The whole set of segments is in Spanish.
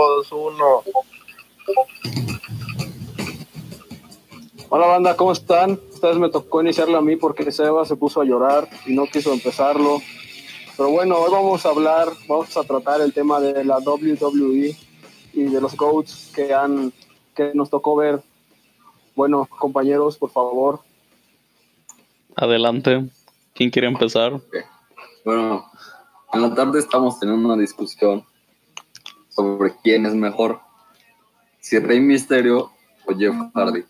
2, 1. Hola banda, ¿cómo están? Esta vez me tocó iniciarlo a mí porque Seba se puso a llorar y no quiso empezarlo. Pero bueno, hoy vamos a hablar, vamos a tratar el tema de la WWE y de los coaches que han que nos tocó ver. Bueno, compañeros, por favor. Adelante. ¿Quién quiere empezar? Bueno, en la tarde estamos teniendo una discusión sobre quién es mejor, si Rey Misterio o Jeff Hardy.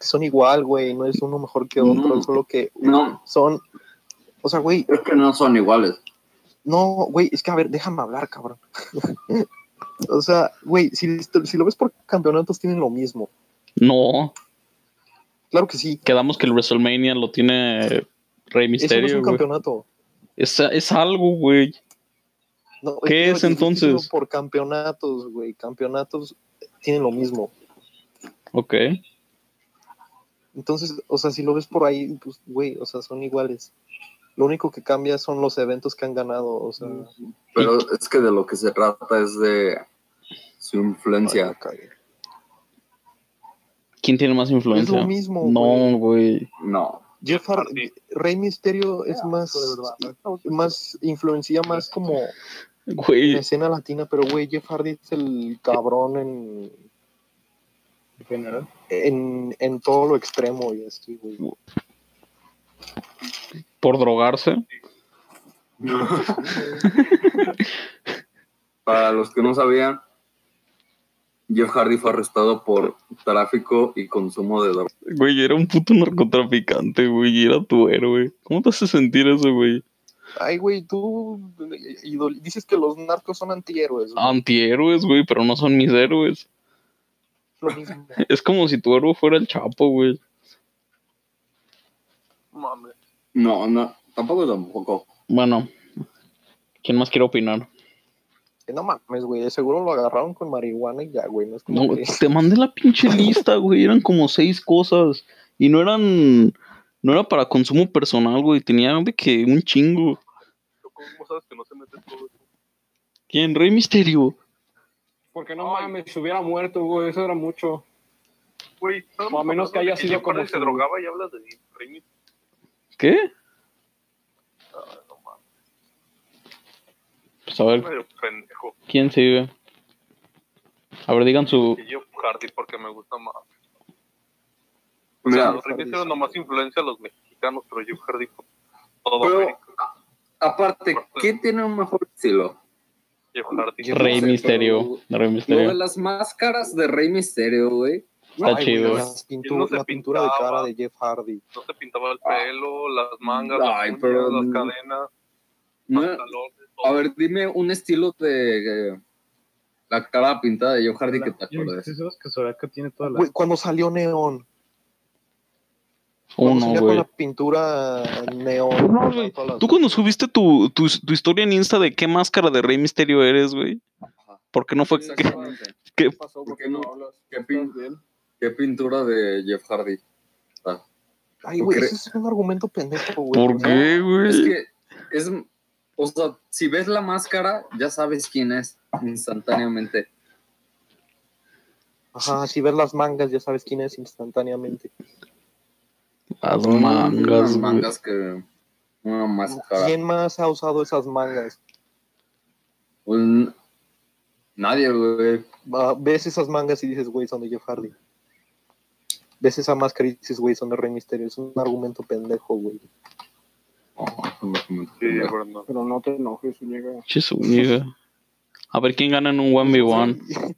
Son igual, güey, no es uno mejor que otro, No. solo que No, son, o sea, güey, es que no son iguales. no, güey, es que a ver, déjame hablar, cabrón. o sea, güey, si, si lo ves por campeonatos tienen lo mismo. No. Claro que sí. Quedamos que el WrestleMania lo tiene Rey Eso no es Misterio, un campeonato. Es, es algo, güey. No, ¿Qué es entonces? Por campeonatos, güey, campeonatos tienen lo mismo. Ok. Entonces, o sea, si lo ves por ahí, pues, güey, o sea, son iguales. Lo único que cambia son los eventos que han ganado, o sea. Pero es que de lo que se trata es de su influencia. ¿Quién tiene más influencia? Es lo mismo, güey. No, güey. No, Jeff Hardy, Rey Misterio es más, más influencia más como Güey. la escena latina, pero güey, Jeff Hardy es el cabrón en general. en, en todo lo extremo y así, güey. Por drogarse. para los que no sabían, Jeff Hardy fue arrestado por tráfico y consumo de drogas. Güey, era un puto narcotraficante, güey. y Era tu héroe. ¿Cómo te hace sentir eso, güey? Ay, güey, tú idol- dices que los narcos son antihéroes. güey. Antihéroes, güey, pero no son mis héroes. Es como si tu héroe fuera el Chapo, güey. Mames. No, no, tampoco tampoco. Bueno, ¿quién más quiere opinar? Que No mames, güey, de seguro lo agarraron con marihuana y ya, güey, no es como No, que- te mandé la pinche lista, güey. Eran como seis cosas. Y no eran. No era para consumo personal, güey. Tenían de que un chingo. ¿Cómo sabes que no se mete todo eso? ¿Quién? Rey Misterio. Porque no mames, se hubiera muerto, güey, eso era mucho. Güey, O a menos que haya sido como se drogaba y hablas de Rey ¿Qué? no mames, Pues a ver, pendejo. ¿quién sigue? A ver, digan su. Y yo Hardy porque me gusta más. O Mira, sea, los Rey Mysterio nomás influencia a los mexicanos, pero Jeff Hardy fue todo Pero- América. Aparte, ¿quién tiene un mejor estilo? Jeff Hardy. Yo Rey no sé, Misterio. Rey Lo de Misterio. las máscaras de Rey Misterio, güey. Está Ay, güey, chido. pintu- no se la pintura de pintaba. cara de Jeff Hardy. No se pintaba el Ah. pelo, las mangas, Ay, las, pero- las cadenas, No, pantalones, a ver, dime un estilo de eh, la cara pintada de Jeff Hardy que te acuerdes. Esos que Soraka tiene toda la... Güey, cuando salió Neón. Uno, salía con güey. la pintura neón. No, güey. las- Tú cuando subiste tu, tu, tu historia en Insta de qué máscara de Rey Misterio eres, güey. ¿Por qué no fue que, Exactamente. que- pasó? ¿Por qué no? hablas? ¿Qué pin- ¿Qué pintura de Jeff Hardy? Ah, Ay, güey, ¿Por ese es un argumento pendejo, güey. ¿Por qué, Es güey? que es, o sea, si ves la máscara, ya sabes quién es instantáneamente. Ajá, si ves las mangas ya sabes quién es instantáneamente. Las Son mangas, unas güey. mangas que una máscara. ¿Quién más ha usado esas mangas? Pues, nadie, güey. Ves esas mangas y dices, güey, son de Jeff Hardy. Ves esa máscara y dices, güey, son de Rey Misterio. Es un argumento pendejo, güey. Oh, Sí. Pero no te enojes, llega. Che. A ver quién gana en un 1v1.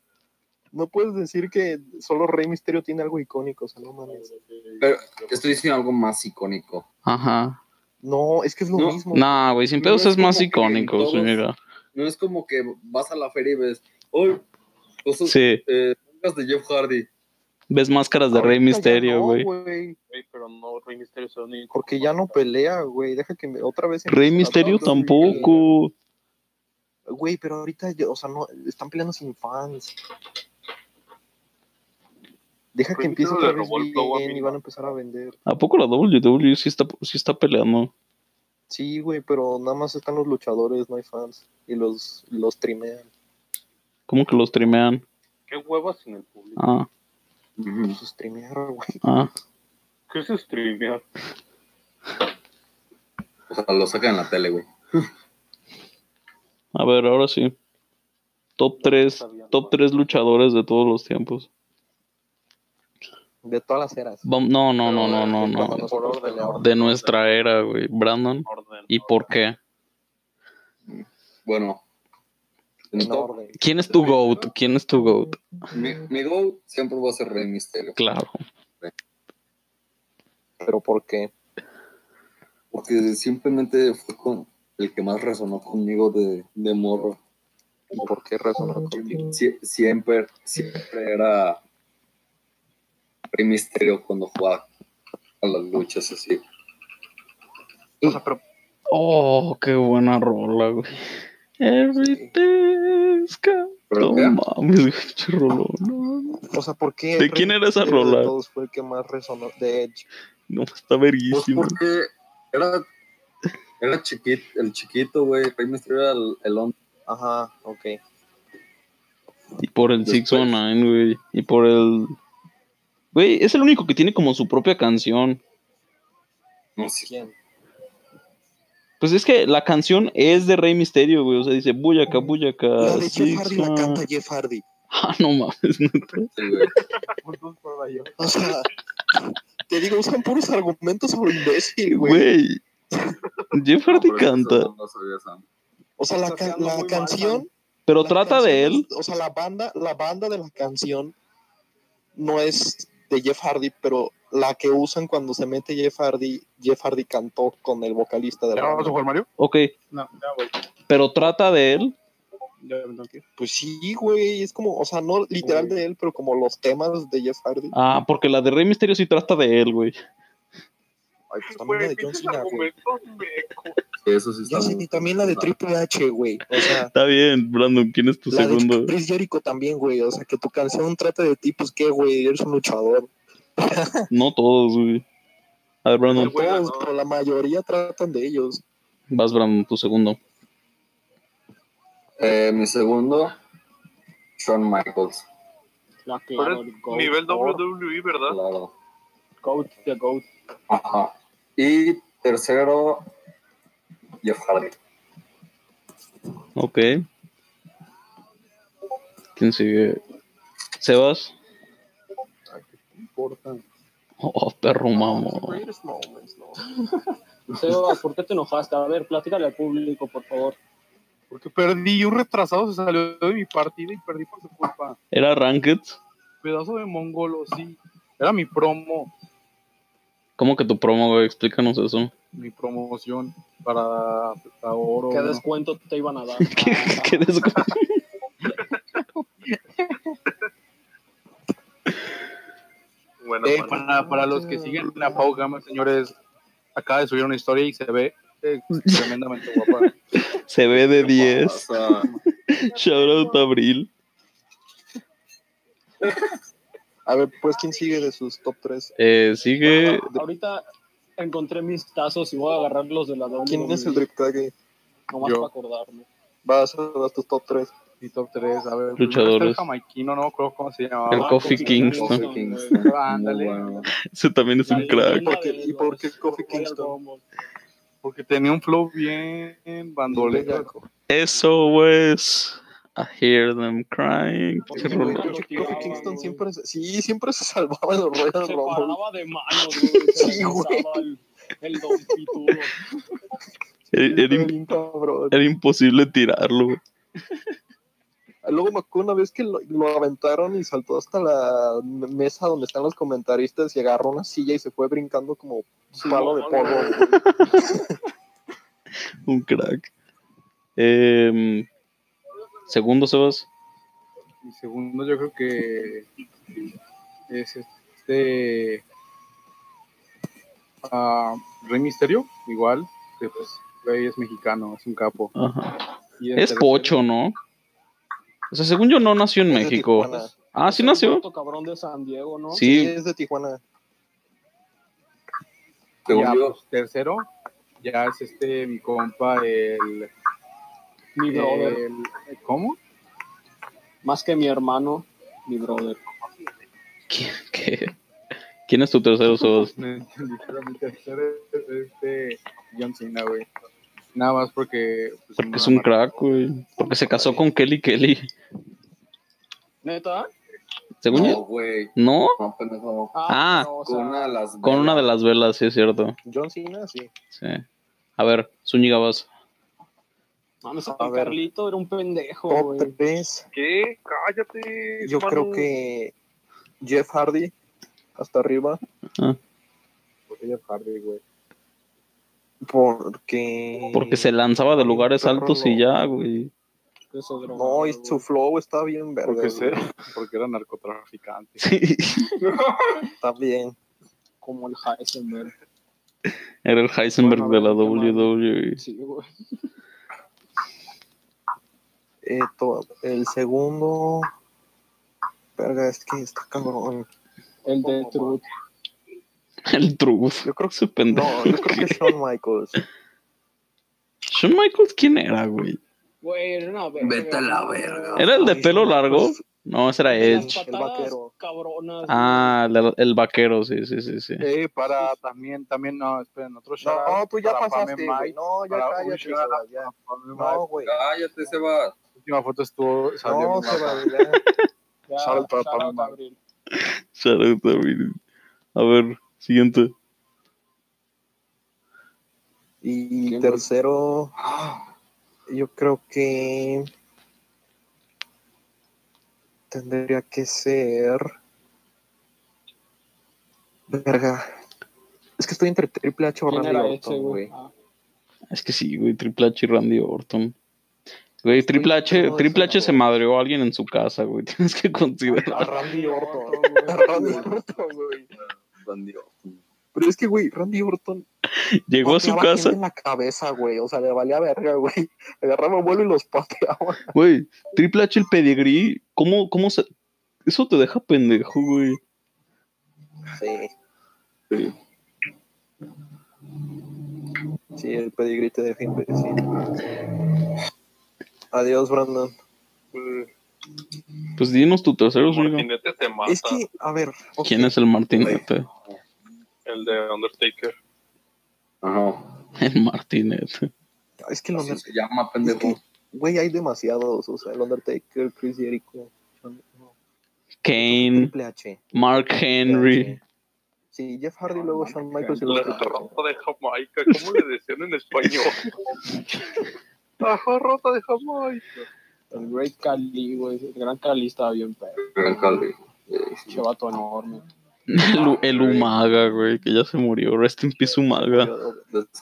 No puedes decir que solo Rey Misterio tiene algo icónico, o sea, no mames. Pero estoy diciendo algo más icónico. Ajá. No, es que es lo No, mismo. Nah, güey, sin No pedos es es más icónico, todos- amiga. No es como que vas a la feria y ves, ¡Uy! Cosas, Sí, eh, de Jeff Hardy. ves máscaras de Rey Ahorita Misterio, no, güey. Güey, pero no, Rey Misterio se ni Porque ya no pelea, güey. Deja que me, otra vez. Rey Misterio tampoco. Güey, pero ahorita, o sea, no, están peleando sin fans. Deja que Rey empiece otra vez bien y van a empezar a vender. ¿A poco la WWE sí está, sí está peleando? Sí, güey, pero nada más están los luchadores, no hay fans. Y los, los trimean. ¿Cómo que los streamean? ¿Qué huevas sin el público? Ah, Ujú. Pues streamear, güey. ah. ¿Qué es streamear? O sea, lo sacan en la tele, güey. A ver, ahora sí. Top 3, top 3 luchadores de todos los tiempos. De todas las eras. No, no, no, no, no, no. De nuestra era, güey. Brandon. ¿Y por qué? Bueno. ¿Quién es tu GOAT? ¿Quién es tu GOAT? mi, mi go siempre va a ser Rey Misterio. Claro. Pero ¿por qué? Porque simplemente fue con el que más resonó conmigo de, de morro. ¿Y por qué resonó contigo? Sie- siempre, siempre era Rey Misterio cuando jugaba a las luchas así. O sea, pero Oh, qué buena rola, güey. Everything's got... ¿Pero No mames, güey, rolón, no. O sea, ¿por qué? ¿De quién era esa De rola? todos fue el que más resonó. De Edge. No, está Pues verguísimo. porque era, era chiquito, el chiquito, güey. Rey Misterio era el, el hombre. Ajá, ok. Y por el Después. 619, güey. Y por el. Güey, es el único que tiene como su propia canción. No sé. ¿Quién? Pues es que la canción es de Rey Misterio, güey. O sea, dice Buyaka, Buyaka. La de Jeff Hardy la 619. canta Jeff Hardy. Ah, no mames, güey. O sea, te digo, usan puros argumentos sobre imbécil, güey. Güey. Jeff Hardy No, canta. no sabía. O sea, la, ca- mal, canción. Pero la trata de él. O sea, la banda, la banda de la canción no es de Jeff Hardy, pero la que usan cuando se mete Jeff Hardy, Jeff Hardy cantó con el vocalista de la ¿Ya vamos a banda. jugar Mario? Ok. No, ya, güey. Pero trata de él. Ya. Pues sí, güey, es como, o sea, no literal de él, pero como los temas de Jeff Hardy. Ah, porque la de Rey Misterio sí trata de él, güey. Ay, pues también la de John Cena, güey. eso sí está muy- y también la de Triple H, güey. O sea, Está bien, Brandon. ¿Quién es tu la segundo? de Chris Jericho también, güey. O sea, que tu canción trate de ti, pues qué, güey, eres un luchador. No todos, güey. A ver, Brandon. Bueno, Todos, no. pero la mayoría tratan de ellos. Vas, Brandon, tu segundo. Eh, mi segundo, Shawn Michaels. La Pero claro, nivel WWE, ¿verdad? Claro. GOAT, the GOAT. Ajá. Y tercero, Jeff Hardy. Ok. ¿Quién sigue? ¿Sebas? Importa. Oh, perro mamo. Sebas, ¿por qué te enojaste? A ver, platícale al público, por favor. Porque perdí, un retrasado se salió de mi partida y perdí por su culpa. ¿Era Ranked? Pedazo de mongolo, sí. Era mi promo, ¿Cómo que tu promo, güey? Explícanos eso. mi promoción para, para oro. ¿Qué ¿no? descuento te iban a dar? ¿Qué, qué descu- Bueno, Eh, bueno. para, para los que siguen a Pau Gama, señores, acaba de subir una historia y se ve eh, tremendamente guapa. Se ve de 10. Pasa. Shout out Abril. A ver, pues, ¿quién sigue de sus top 3? Eh, sigue. Ahorita encontré mis tazos y voy a agarrar los de la WWE. ¿Quién es el Drip Tag? Nomás Yo. para acordarme. Vas a dar tus top 3. Mi top 3, a ver. Luchadores. El jamaiquino, no acuerdo cómo se llamaba. El Ah, Kofi Kingston. Kingston. Muy Ándale. Ese también es un crack. ¿Y por qué- Royal Kingston? Porque tenía un flow bien bandolero. Eso, pues. I hear them crying. Qué güey, tiraban, Kingston siempre, se- sí, siempre se salvaba en los Royal Se Rumble. paraba de manos, güey. Se Sí, güey. el, el don pitudo. Era, era im- Bien cabrón. era imposible tirarlo. güey. Luego me acuerdo una vez que lo, lo aventaron y saltó hasta la mesa donde están los comentaristas y agarró una silla y se fue brincando como Sí, palo de polvo. no. Un crack. Em, segundo, Sebas. Mi segundo, yo creo que es este. ah, Rey Misterio, igual, que pues, Rey es mexicano, es un capo. Ajá. Y el Es tercero- pocho, ¿no? O sea, según yo no nació en México. Ah, sí Es un nació. cabrón de San Diego, ¿no? Sí, Sí. es de Tijuana. Según Ya, pues, tercero, ya es este, mi compa, el. Mi brother. el- ¿Cómo? Más que mi hermano, mi brother. ¿Quién, qué? ¿Quién es tu tercero, Sos? Mi tercero es este John Cena, güey. Nada más porque. pues, Porque es un crack, güey. Porque se casó con Kelly Kelly. ¿Neta? Según No, yo. güey. ¿No? No, pendejo. Ah, pero, o Con sea, una de las. Con una de las velas, sí es cierto. John Cena, sí. Sí. A ver, Zúñiga vas. Mames, A ver. Carlito era un pendejo, Top güey. 3, ¿Qué? Cállate. yo creo que Jeff Hardy, hasta arriba, ¿Por qué Jeff Hardy, güey? porque... Porque se lanzaba de lugares altos y ya, güey. No, y güey. su flow está bien verde. Porque, se, güey. porque era narcotraficante. Sí. También. Como el Heisenberg. Era el Heisenberg Bueno, de la. WWE. Sí, güey. Eh, to- el segundo... Verga, es que está cabrón. El de Truth. El Truth. Yo creo Ese pendejo. No, yo creo que Shawn Michaels. Shawn Michaels, ¿quién era, güey? Güey, era una verga. Vete a la verga. ¿Era el de Ay, pelo largo? Michaels. No, ese era Las Edge. El vaquero. cabronas. Ah, el, el vaquero, sí, sí, sí, sí. Eh, para también, también, no, esperen, otro shout No, tú ya pasaste. Mike, No, ya cállate, Sebas, ya. No, güey. Cállate, Seba. La última foto estuvo, salió No, Shout shout out, Pame Abril. Shout out, David. A ver, siguiente. Y ¿Quién, tercero, yo creo que tendría que ser. Verga. Es que estoy entre Triple H o ¿Quién Randy Orton, güey. güey? Ah, Es que sí, güey, Triple H y Randy Orton. Güey, Triple H, Triple H se madreó a alguien en su casa, güey. Tienes que A considerar. Randy Orton. A Randy Orton, güey. Randy Orton. Pero es que, güey, Randy Orton Llegó a su casa. en la cabeza, güey. O sea, le valía verga, güey. Agarraba vuelo y los pateaba. Güey, Triple H el pedigrí. ¿Cómo, cómo se.? Eso te deja pendejo, güey. Sí. Sí. Sí, el pedigrí te defiende, sí. Adiós, Brandon. Pues dinos tu tercero. Martinete se mata. Es que, a ver. ok, ¿Quién es el Martinete? El de Undertaker. Ajá. El Martinete. Es que el Undertaker, se llama, pendejo. güey, hay demasiados. O sea, el Undertaker, Chris Jericho, Kane, Triple H. Mark Henry. Sí, Jeff Hardy, luego Shawn Michaels y luego La de Jamaica. ¿Cómo le decían en español? La rota de Jamaica. El Great Cali, güey. El gran Cali estaba bien perro. Gran Cali. Chevato enorme. El, el Umaga, güey, que ya se murió. Rest in peace, Umaga.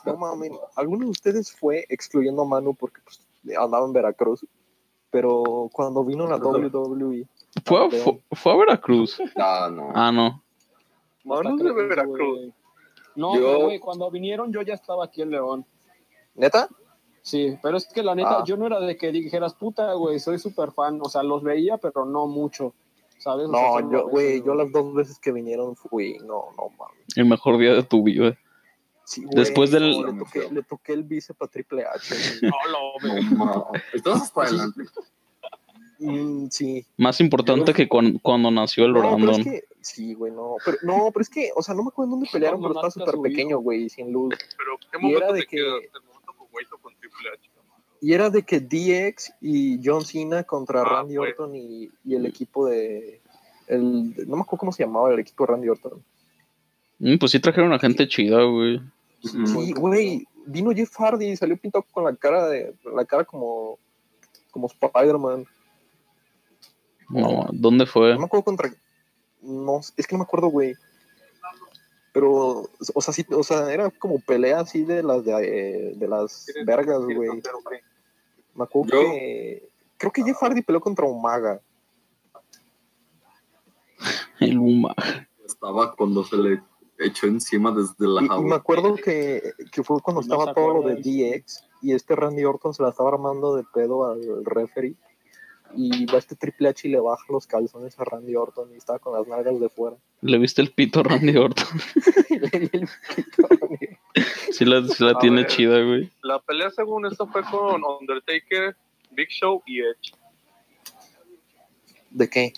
No mames, alguno de ustedes fue excluyendo a Manu porque pues, andaba en Veracruz. Pero cuando vino la WWE, ¿Fue, a- fue, fue a Veracruz. Ah, no. Ah, no. Manu de Veracruz. güey. No, Yo- güey, cuando vinieron yo ya estaba aquí en León. ¿neta? Sí, pero es que la neta, Ah. yo no era de que dijeras, puta, güey, soy súper fan. O sea, los veía, pero no mucho. ¿Sabes? O sea, No, yo, güey, yo las dos veces que vinieron fui, no, no mames. El mejor día de tu vida. Sí, güey, Después del- no, le, toqué, le toqué el bíceps a Triple H. No, lo No, veo. ma. Estás hasta adelante. Mm, sí. Más importante que cuan- cuando nació el No, pero Brandon. es que, sí, güey, no. Pero, no, pero es que, o sea, no me acuerdo en dónde pelearon, pero Cuando estaba súper pequeño, güey, sin luz. Pero ¿qué Y momento era de te que- quedaste? ¿El momento con Y era de que DX y John Cena contra Ah, Randy pues. Orton y, y el equipo de. El, no me acuerdo cómo se llamaba el equipo de Randy Orton. Mm, pues sí trajeron a gente chida, güey. Sí, güey. Vino Jeff Hardy y salió pintado con la cara de. La cara como. Como Spider-Man. No, ¿dónde fue? No me acuerdo contra. No, es que no me acuerdo, güey. Pero, o sea, sí, o sea, era como pelea así de las de, eh, de las vergas, güey. Me acuerdo Yo- que. Creo que Jeff Hardy peleó contra Umaga. El Uma. Estaba cuando se le echó encima desde la Y, me acuerdo que, que fue cuando No estaba todo lo de DX y este Randy Orton se la estaba armando de pedo al referee. Y va este Triple H y le baja los calzones a Randy Orton y estaba con las nalgas de fuera. ¿Le viste el pito a Randy Orton? Le di el pito a Randy. Sí la, sí la A tiene ver. chida, güey. La pelea según esto fue con Undertaker, Big Show y Edge. ¿De qué?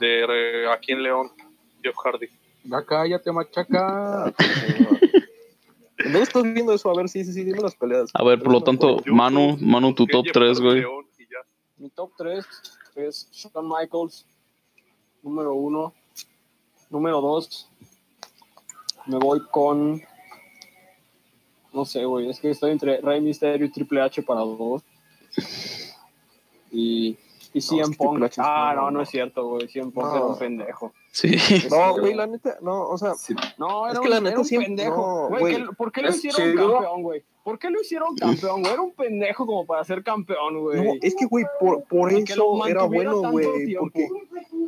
De eh, aquí en León, Jeff Hardy. Ya cállate, machaca. ¿Dónde estás viendo eso? A ver, sí, sí, sí, dime las peleas. A ver, por lo tanto, Manu, Manu, tu top Jeff 3, Hardy güey. León. Mi top 3 es Shawn Michaels, número 1. Número 2, me voy con. No sé, güey. Es que estoy entre Rey Mysterio y Triple H para dos. Y. Y CM es Punk. Es Ah, no, no es cierto, güey. CM Punk No. era un pendejo. Sí. No, güey, la neta, no, o sea, Sí, No, Es era que un, la neta era un siempre- pendejo. no, Güey, güey. ¿qué- ¿por qué lo Es hicieron chido. campeón, güey? ¿Por qué lo hicieron campeón, güey? Era un pendejo como para ser campeón, güey. no, es que, güey, por, por que eso era bueno, güey, porque,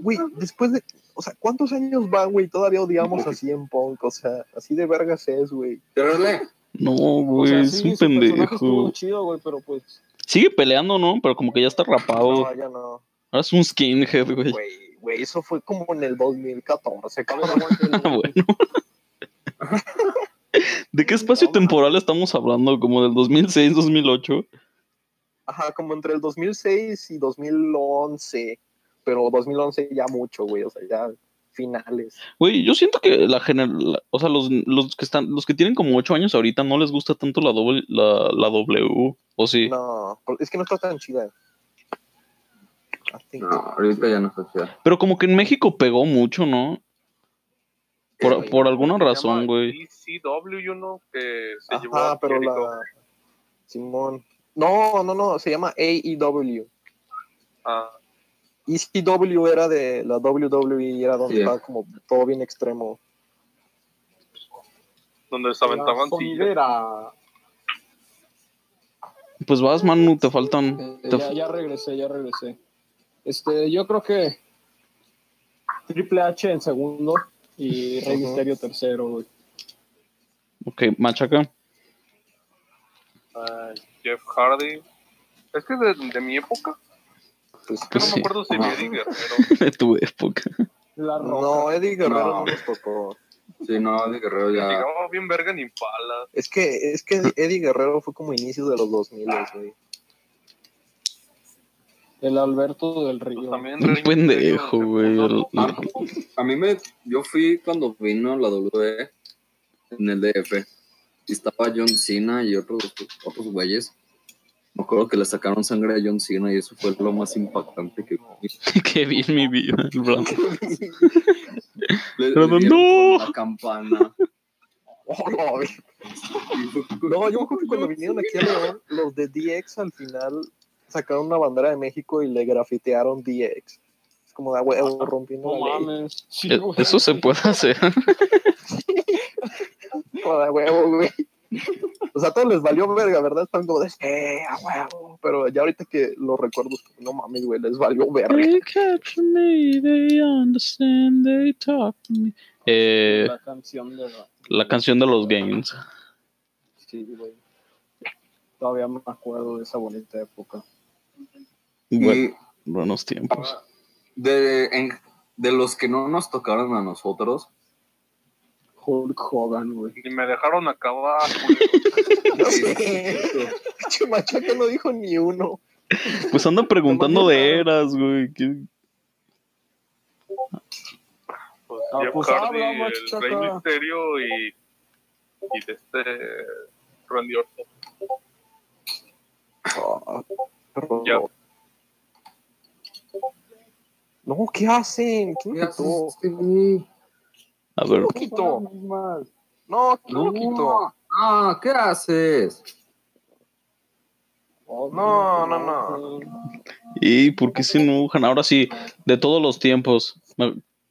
güey, después de, o sea, ¿cuántos años va, güey? Todavía odiamos a CM Punk, o sea, así de vergas es, güey. No, O güey, sea, es sí, un su personaje estuvo pendejo. chido, güey, pero pues. Sigue peleando, ¿no? Pero como que ya está rapado. No, ya no, Ahora es un skinhead, güey. güey, güey, eso fue como en el 2014, A ver, cabrón. aguante, bueno. ¿De qué espacio temporal estamos hablando? ¿Como del 2006, 2008? Ajá, como entre el 2006 y 2011, pero 2011 ya mucho, güey, o sea, ya finales. Güey, yo siento que la general, o sea, los, los que están, los que tienen como 8 años ahorita no les gusta tanto la doble, la, la W, ¿o sí? No, es que no está tan chida. No, ahorita ya no está chida. Pero como que en México pegó mucho, ¿no? Por, por alguna Se razón, güey. ECW, uno que se llevó a pero la. Simón. No, no, no, se llama AEW. Ah, ECW era de la WWE, era donde estaba como todo bien extremo. donde se aventaban. Pues vas, Manu, te faltan. Eh, te- ya, ya regresé, ya regresé. Este, yo creo que Triple H en segundo y Rey Ujú. Misterio tercero, güey. Ok, machaca. Jeff Hardy. Es que de, de mi época, Pues, Pues no sí. me acuerdo si Ajá. Eddie Guerrero. De tu época. La Roca. no, Eddie Guerrero no, No. nos tocó. Sí, no, de Guerrero ya. Llegaba bien verga en Impala. Es que, es que Eddie Guerrero fue como inicios de los 2000, güey. El Alberto del Pues Río. también Un pendejo, güey. el- Ah, a mí me. Yo fui cuando vino la W en el DF. Y estaba John Cena y otros, otros güeyes. Me acuerdo que le sacaron sangre a John Cena y eso fue lo más impactante que vi. Qué bien mi vida. el Blanco. Le, Pero le dieron no. con la campana. Oh, no, No, yo me acuerdo que cuando vinieron aquí a León, los de DX al final sacaron una bandera de México y le grafitearon DX. Es como de huevo rompiendo No la ley. mames. Sí, Eh, güey. Eso se puede hacer. Como de huevo, güey. O sea, a todos les valió verga, ¿verdad? Están como de, eh, a huevo. Pero ya ahorita que lo recuerdo, no mames, güey, les valió verga. They capture me, they understand, they talk to me. Eh, La canción de la... la canción de los games. Sí, güey. Todavía me acuerdo de esa bonita época. Bueno, y buenos tiempos. de, en- de los que no nos tocaron a nosotros, Hulk Hogan, güey. Y me dejaron acabar. No sé. No dijo ni uno. Pues anda preguntando de eras, güey. ¿qué- Pues Ah, pues Hardy, habla, el. Rey Misterio y, y de este Randy Orton. Ah, pero- Ya. No, ¿qué hacen? ¿Quién ¿qué lo haces, quitó? este? A ver, lo quitó? No, ¿quién lo quitó? Ah, ¿qué haces? No, no, no. ¿y por qué se enojan? Ahora sí, de todos los tiempos.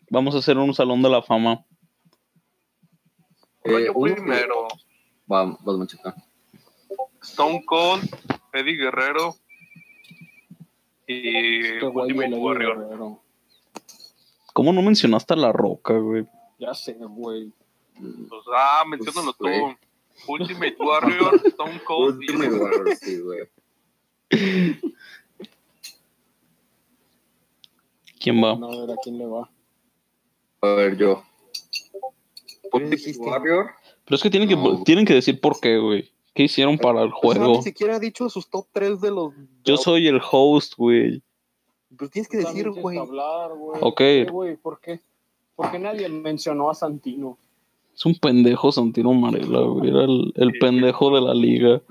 Vamos a hacer un salón de la fama. No, Eh, yo primero. Va, vas, machaca. Stone Cold, Eddie Guerrero y Ultimate Warrior. Guerrero. ¿Cómo no mencionaste a la roca, güey? Ya sé, güey. Pues, ah, menciónalo tú. Pues, güey. Ultimate Warrior, Stone Cold y Ultimate Warrior, sí, güey. ¿Quién va? No, a ver a quién le va. A ver, yo. Ultimate? Warrior. Pero es que tienen que, No. tienen que decir por qué, güey. ¿Qué hicieron para el juego? ni siquiera ha dicho sus top 3 de los. Yo soy el host, güey. Pues tienes que decir, güey. que hablar, güey. Ok. ¿Qué, güey? ¿Por qué? Porque nadie mencionó a Santino. Es un pendejo Santino Marella, güey. Era el, el pendejo de la liga.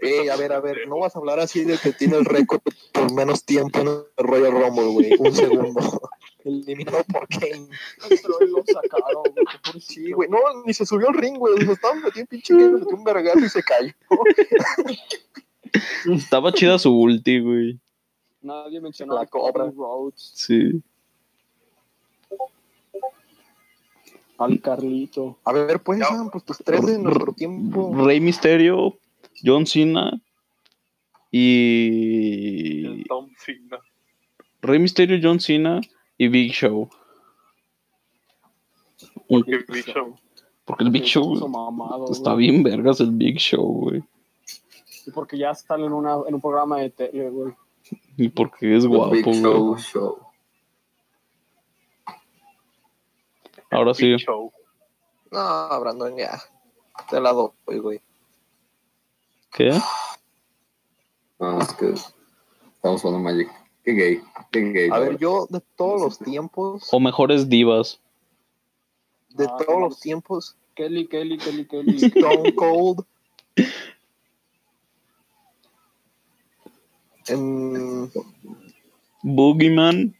Ey, a ver, a ver, no vas a hablar así de que tiene el récord por menos tiempo en el Royal Rumble, güey. Un segundo. Eliminado por Kane. Pero él lo sacaron, güey. Sí, güey. No, ni se subió al ring, güey. Se estaba metiendo un pinche Kane, metió un vergazo y se cayó. Estaba chida su ulti, güey. Nadie mencionó La a Cobra. Rhodes, Sí. al Carlito. A ver, pues, Ya. ah, pues tus tres de nuestro tiempo. Rey Misterio, John Cena y. El Tom Cena. Rey Misterio, John Cena y Big Show. Un- Qué bicho. Porque el Big Show mamado, está güey. bien vergas el Big Show, güey. Y porque ya están en, una, en un programa de tele, güey. Y porque es guapo, Big güey. Show Show. Ahora sí. Big Show. No, Brandon, ya. Te la doy, güey. ¿Qué? No, es que estamos jugando Magic. Qué gay. Qué gay. A ver, verdad. yo de todos los tiempos, O mejores divas. de Ah, todos los tiempos, Kelly, Kelly, Kelly, Kelly. Stone Cold. em, Boogeyman.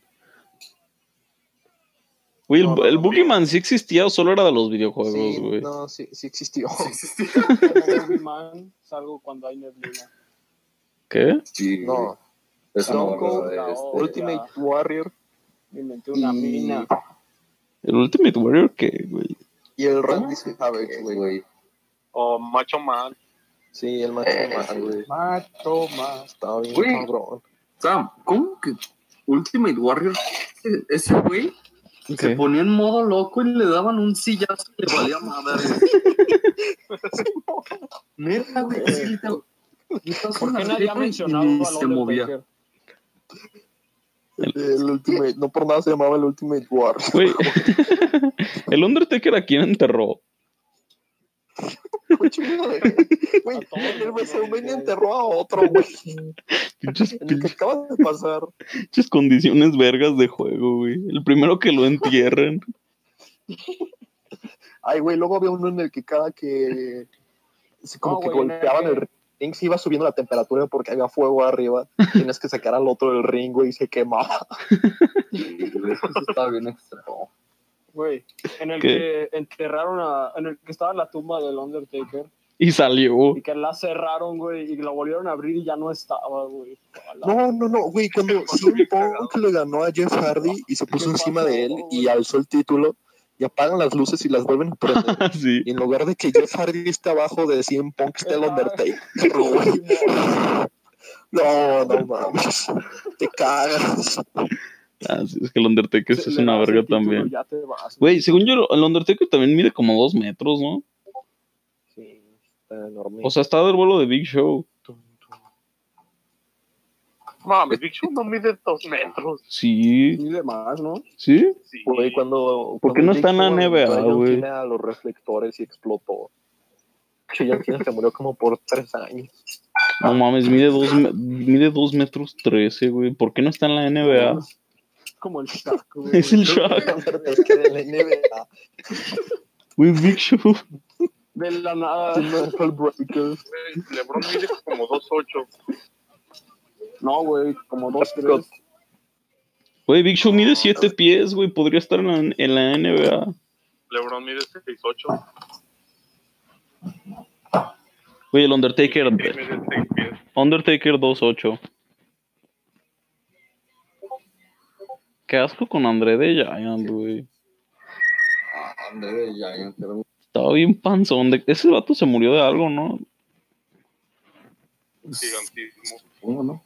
Güey, el, No, el no. Boogeyman sí existía o solo era de los videojuegos, sí, güey. no, sí, sí existió. Como Man, salgo cuando hay neblina. ¿Qué? Sí, No, Eso no Stone Cold, de no. este- Ultimate Warrior Inventé una Y- mina. ¿El Ultimate Warrior qué, güey? y el Randy Savage, güey. güey. O Macho Man. Sí, el macho Eh, man, güey. Macho más. Estaba bien Güey. cabrón. Sam, ¿cómo que Ultimate Warrior? Ese- Ese güey se ponía en modo loco y le daban un sillazo y le valía madre. Neta, güey. daba ¿Por qué nadie ha mencionado ni al se movía. Undertaker? El Ultimate, no por nada se llamaba el Ultimate. Güey. el Undertaker a quién enterró. Güey, el WrestleMania enterró a otro, güey. El que acaba de pasar. pinches condiciones vergas de juego, güey. El primero que lo entierren. Ay, güey, luego había uno en el que cada que. se- Como No, que golpeaban el ring, se iba subiendo la temperatura porque había fuego arriba. Tienes que sacar al otro del ring, güey, y se quemaba. Sí, güey, eso estaba bien extremo. Güey, en el ¿Qué? que enterraron a. En el que estaba la tumba del Undertaker. Y salió. Y que la cerraron, güey. Y la volvieron a abrir y ya no estaba, güey. No, no, no, güey, cuando CM Punk le ganó a Jeff Hardy y se puso ¿Qué encima pasó, de él y alzó el título y apagan las luces y las vuelven a prender. sí. Y en lugar de que Jeff Hardy esté abajo de CM Punk, está el Undertaker, güey. No, no mames. Te cagas. Ah, sí, es que el Undertaker Se es una verga título, también. Güey, según yo, el Undertaker también mide como dos metros, ¿no? Sí, está enorme. O sea, está del vuelo de Big Show. Mames, Big Show no mide dos metros. Sí, Y demás, ¿no? sí. Sí. Güey, cuando. ¿Por qué no está en la NBA, güey? A los reflectores y explotó. Que John Cena se murió como por tres años. No mames, mide dos, mide dos metros trece, güey. ¿Por qué no está en la NBA? Como el Shaq, güey. Es el Shaq. Undertaker en la NBA. Güey, Big Show. De la nada. Mental Breaker. Güey, LeBron mide como 2'8. No, güey, como dos, tres. Güey, Big Show mide siete pies, güey. Podría estar en la, en la NBA. LeBron mide 6'8. Güey, el Undertaker. 6. Undertaker 2.8. Qué asco con André de Giant, güey. Ah, André de Giant, un- Estaba bien panzón. De... Ese vato se murió de algo, ¿no? Gigantísimo. ¿Cómo no?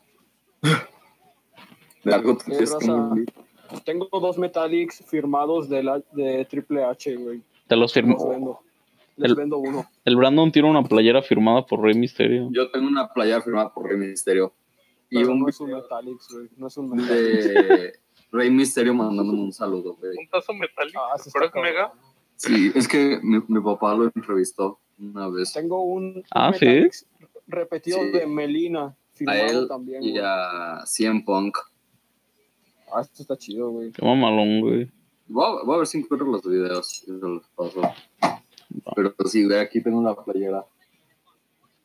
Que raza. morir. Tengo dos Metallics firmados de, la, de Triple H, güey. Te los Los firmó. vendo. Les El- vendo uno. El Brandon tiene una playera firmada por Rey Misterio. Yo tengo una playa firmada por Rey Misterio. Y Pero un no es un Metallics, güey. No es un Metallics. de Rey Misterio mandándome un saludo, güey. Un tazo metálico. Ah, ¿Pero es mega? Sí, es que mi, mi papá lo entrevistó una vez. Tengo un Ah, un ¿sí? Metallics repetido Sí. de Melina, A él también. y a CM Punk. Ah, esto está chido, güey. Qué mamalón, güey. Voy a, voy a ver si encuentro los videos. y se los paso. Pero sí, güey, aquí tengo la playera.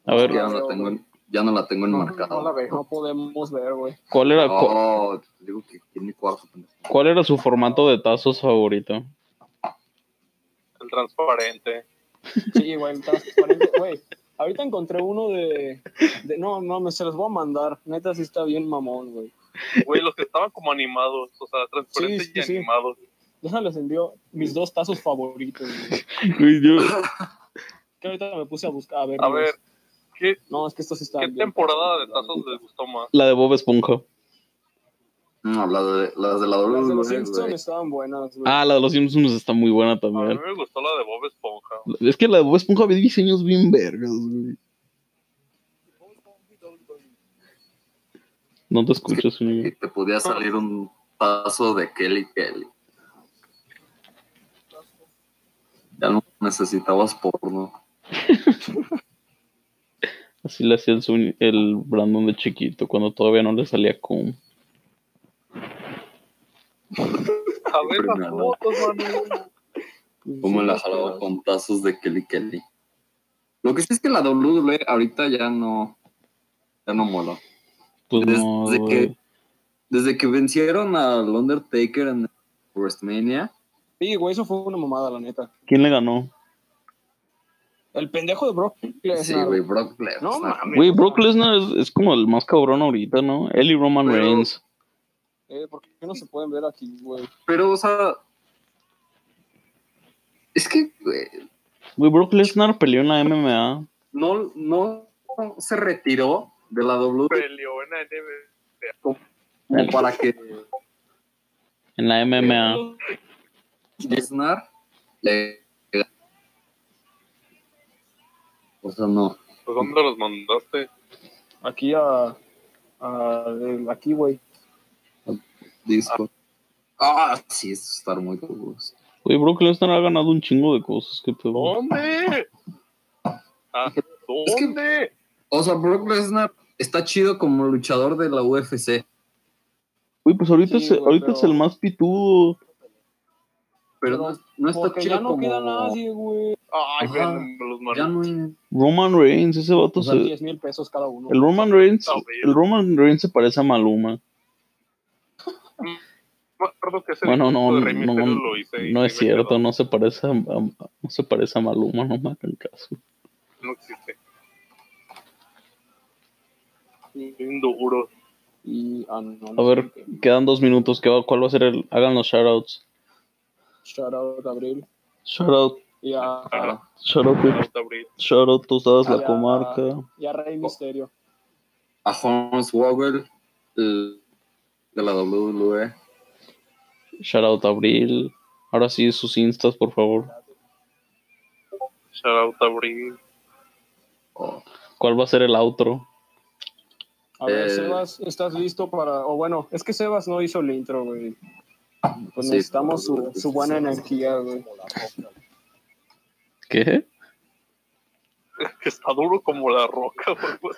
A ver, Ya no la tengo, en- ya no la tengo No, enmarcada. no la veo, no podemos ver, güey. ¿cuál era, cu- te digo que cuarto. pendejo. ¿cuál era su formato de tazos favorito? El transparente. Sí, güey, el transparente, güey. Ahorita encontré uno de, de- No, no, me se los voy a mandar. Neta, sí está bien mamón, güey. Güey, los que estaban como animados. O sea, transparentes Sí, sí, y sí. animados. Déjales envío mis dos tazos favoritos, güey. Yo- Que ahorita me puse a buscar, a ver. A ver, ¿qué, No, es que estos están qué bien temporada de tazos les gustó más? la de Bob Esponja. No, las de, las de la Las de los WWE, Simpsons estaban buenas, güey. Ah, la de los Simpsons está muy buena A mí también. me gustó la de Bob Esponja. Es que la de Bob Esponja había diseños bien vergas, güey. No te escuchas, Y güey. te podía salir un paso de Kelly Kelly. Ya no necesitabas porno. Así le hacía el, el Brandon de chiquito, cuando todavía no le salía con. A ver las Nada. fotos, mano. Como la jalaba con tazos de Kelly Kelly. Lo que sí es que la WWE ahorita ya no. Ya no mola. Pues Desde, no, que, desde que vencieron al Undertaker en WrestleMania. Sí, güey, eso fue una mamada, la neta. ¿Quién le ganó? El pendejo de Brock Lesnar. Sí, güey, Brock Lesnar. No mames. Güey, Brock Lesnar es, es como el más cabrón ahorita, ¿no? Él y Roman Pero- Reigns. Eh, ¿Por qué no se pueden ver aquí, güey? Pero, o sea. Es que, güey, Güey, Brock Lesnar peleó en la MMA. no, no se retiró de la WWE Peleó en la como para que En la MMA. Lesnar le. O sea, no. ¿Pues dónde los mandaste? Aquí a. a aquí, güey. Disco. Ah, sí, eso está muy cool. Güey, Brock Lesnar ha ganado un chingo de cosas. ¿Qué pedo? ¿Dónde? Ah, ¿Dónde? O sea, Brock Lesnar está chido como luchador de la UFC. Güey, pues ahorita, Sí, es, ahorita pero- es el más pitudo. Pero, no, no está Porque chido ya no como. queda nadie, güey. Ay, Ajá. ven, los. Ya no hay. Roman Reigns, ese vato O sea, se... 10 mil pesos cada uno. El Roman Reigns, A el Roman Reigns se parece a Maluma. Que ese Bueno, no, de Rey no, no, lo hice y no es cierto, quedó. no se parece a, a- no se parece a Maluma, no me hagan caso. No existe. Bien duro. Y, ah, no, A ver, quedan dos minutos, ¿qué va- ¿cuál va a ser el? Hagan los shoutouts. Shout out a Abril. Shoutout, Y a, Ah, shoutout, Abril. shoutout, Tostadas Ah, la comarca. y a Rey Misterio. A Hornswoggle, el de la WWE. Shoutout Abril. Ahora sí, sus instas, por favor. Shout out Abril. Oh, ¿Cuál va a ser el outro? A ver, Eh. Sebas, ¿estás listo para.? O bueno, es que Sebas no hizo el intro, güey. Pues Sí, necesitamos su, por- su buena energía, güey. ¿Qué? Que está duro como la roca, güey.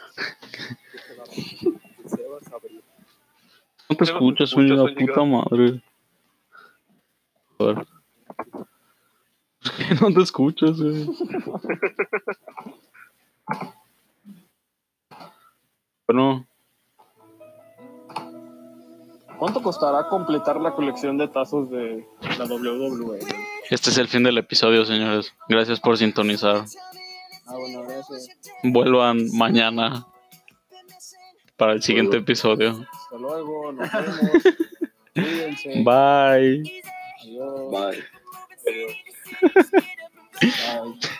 No te escuchas, una Oñiga. puta madre. A ver. ¿Por qué no te escuchas, güey? Bueno, ¿Cuánto costará completar la colección de tazos de la WWE? este es el fin del episodio, señores. Gracias por sintonizar. Ah, bueno, gracias. Vuelvan mañana para el siguiente episodio. Hasta luego, nos vemos. Cuídense. Bye. Adiós. bye. Bye.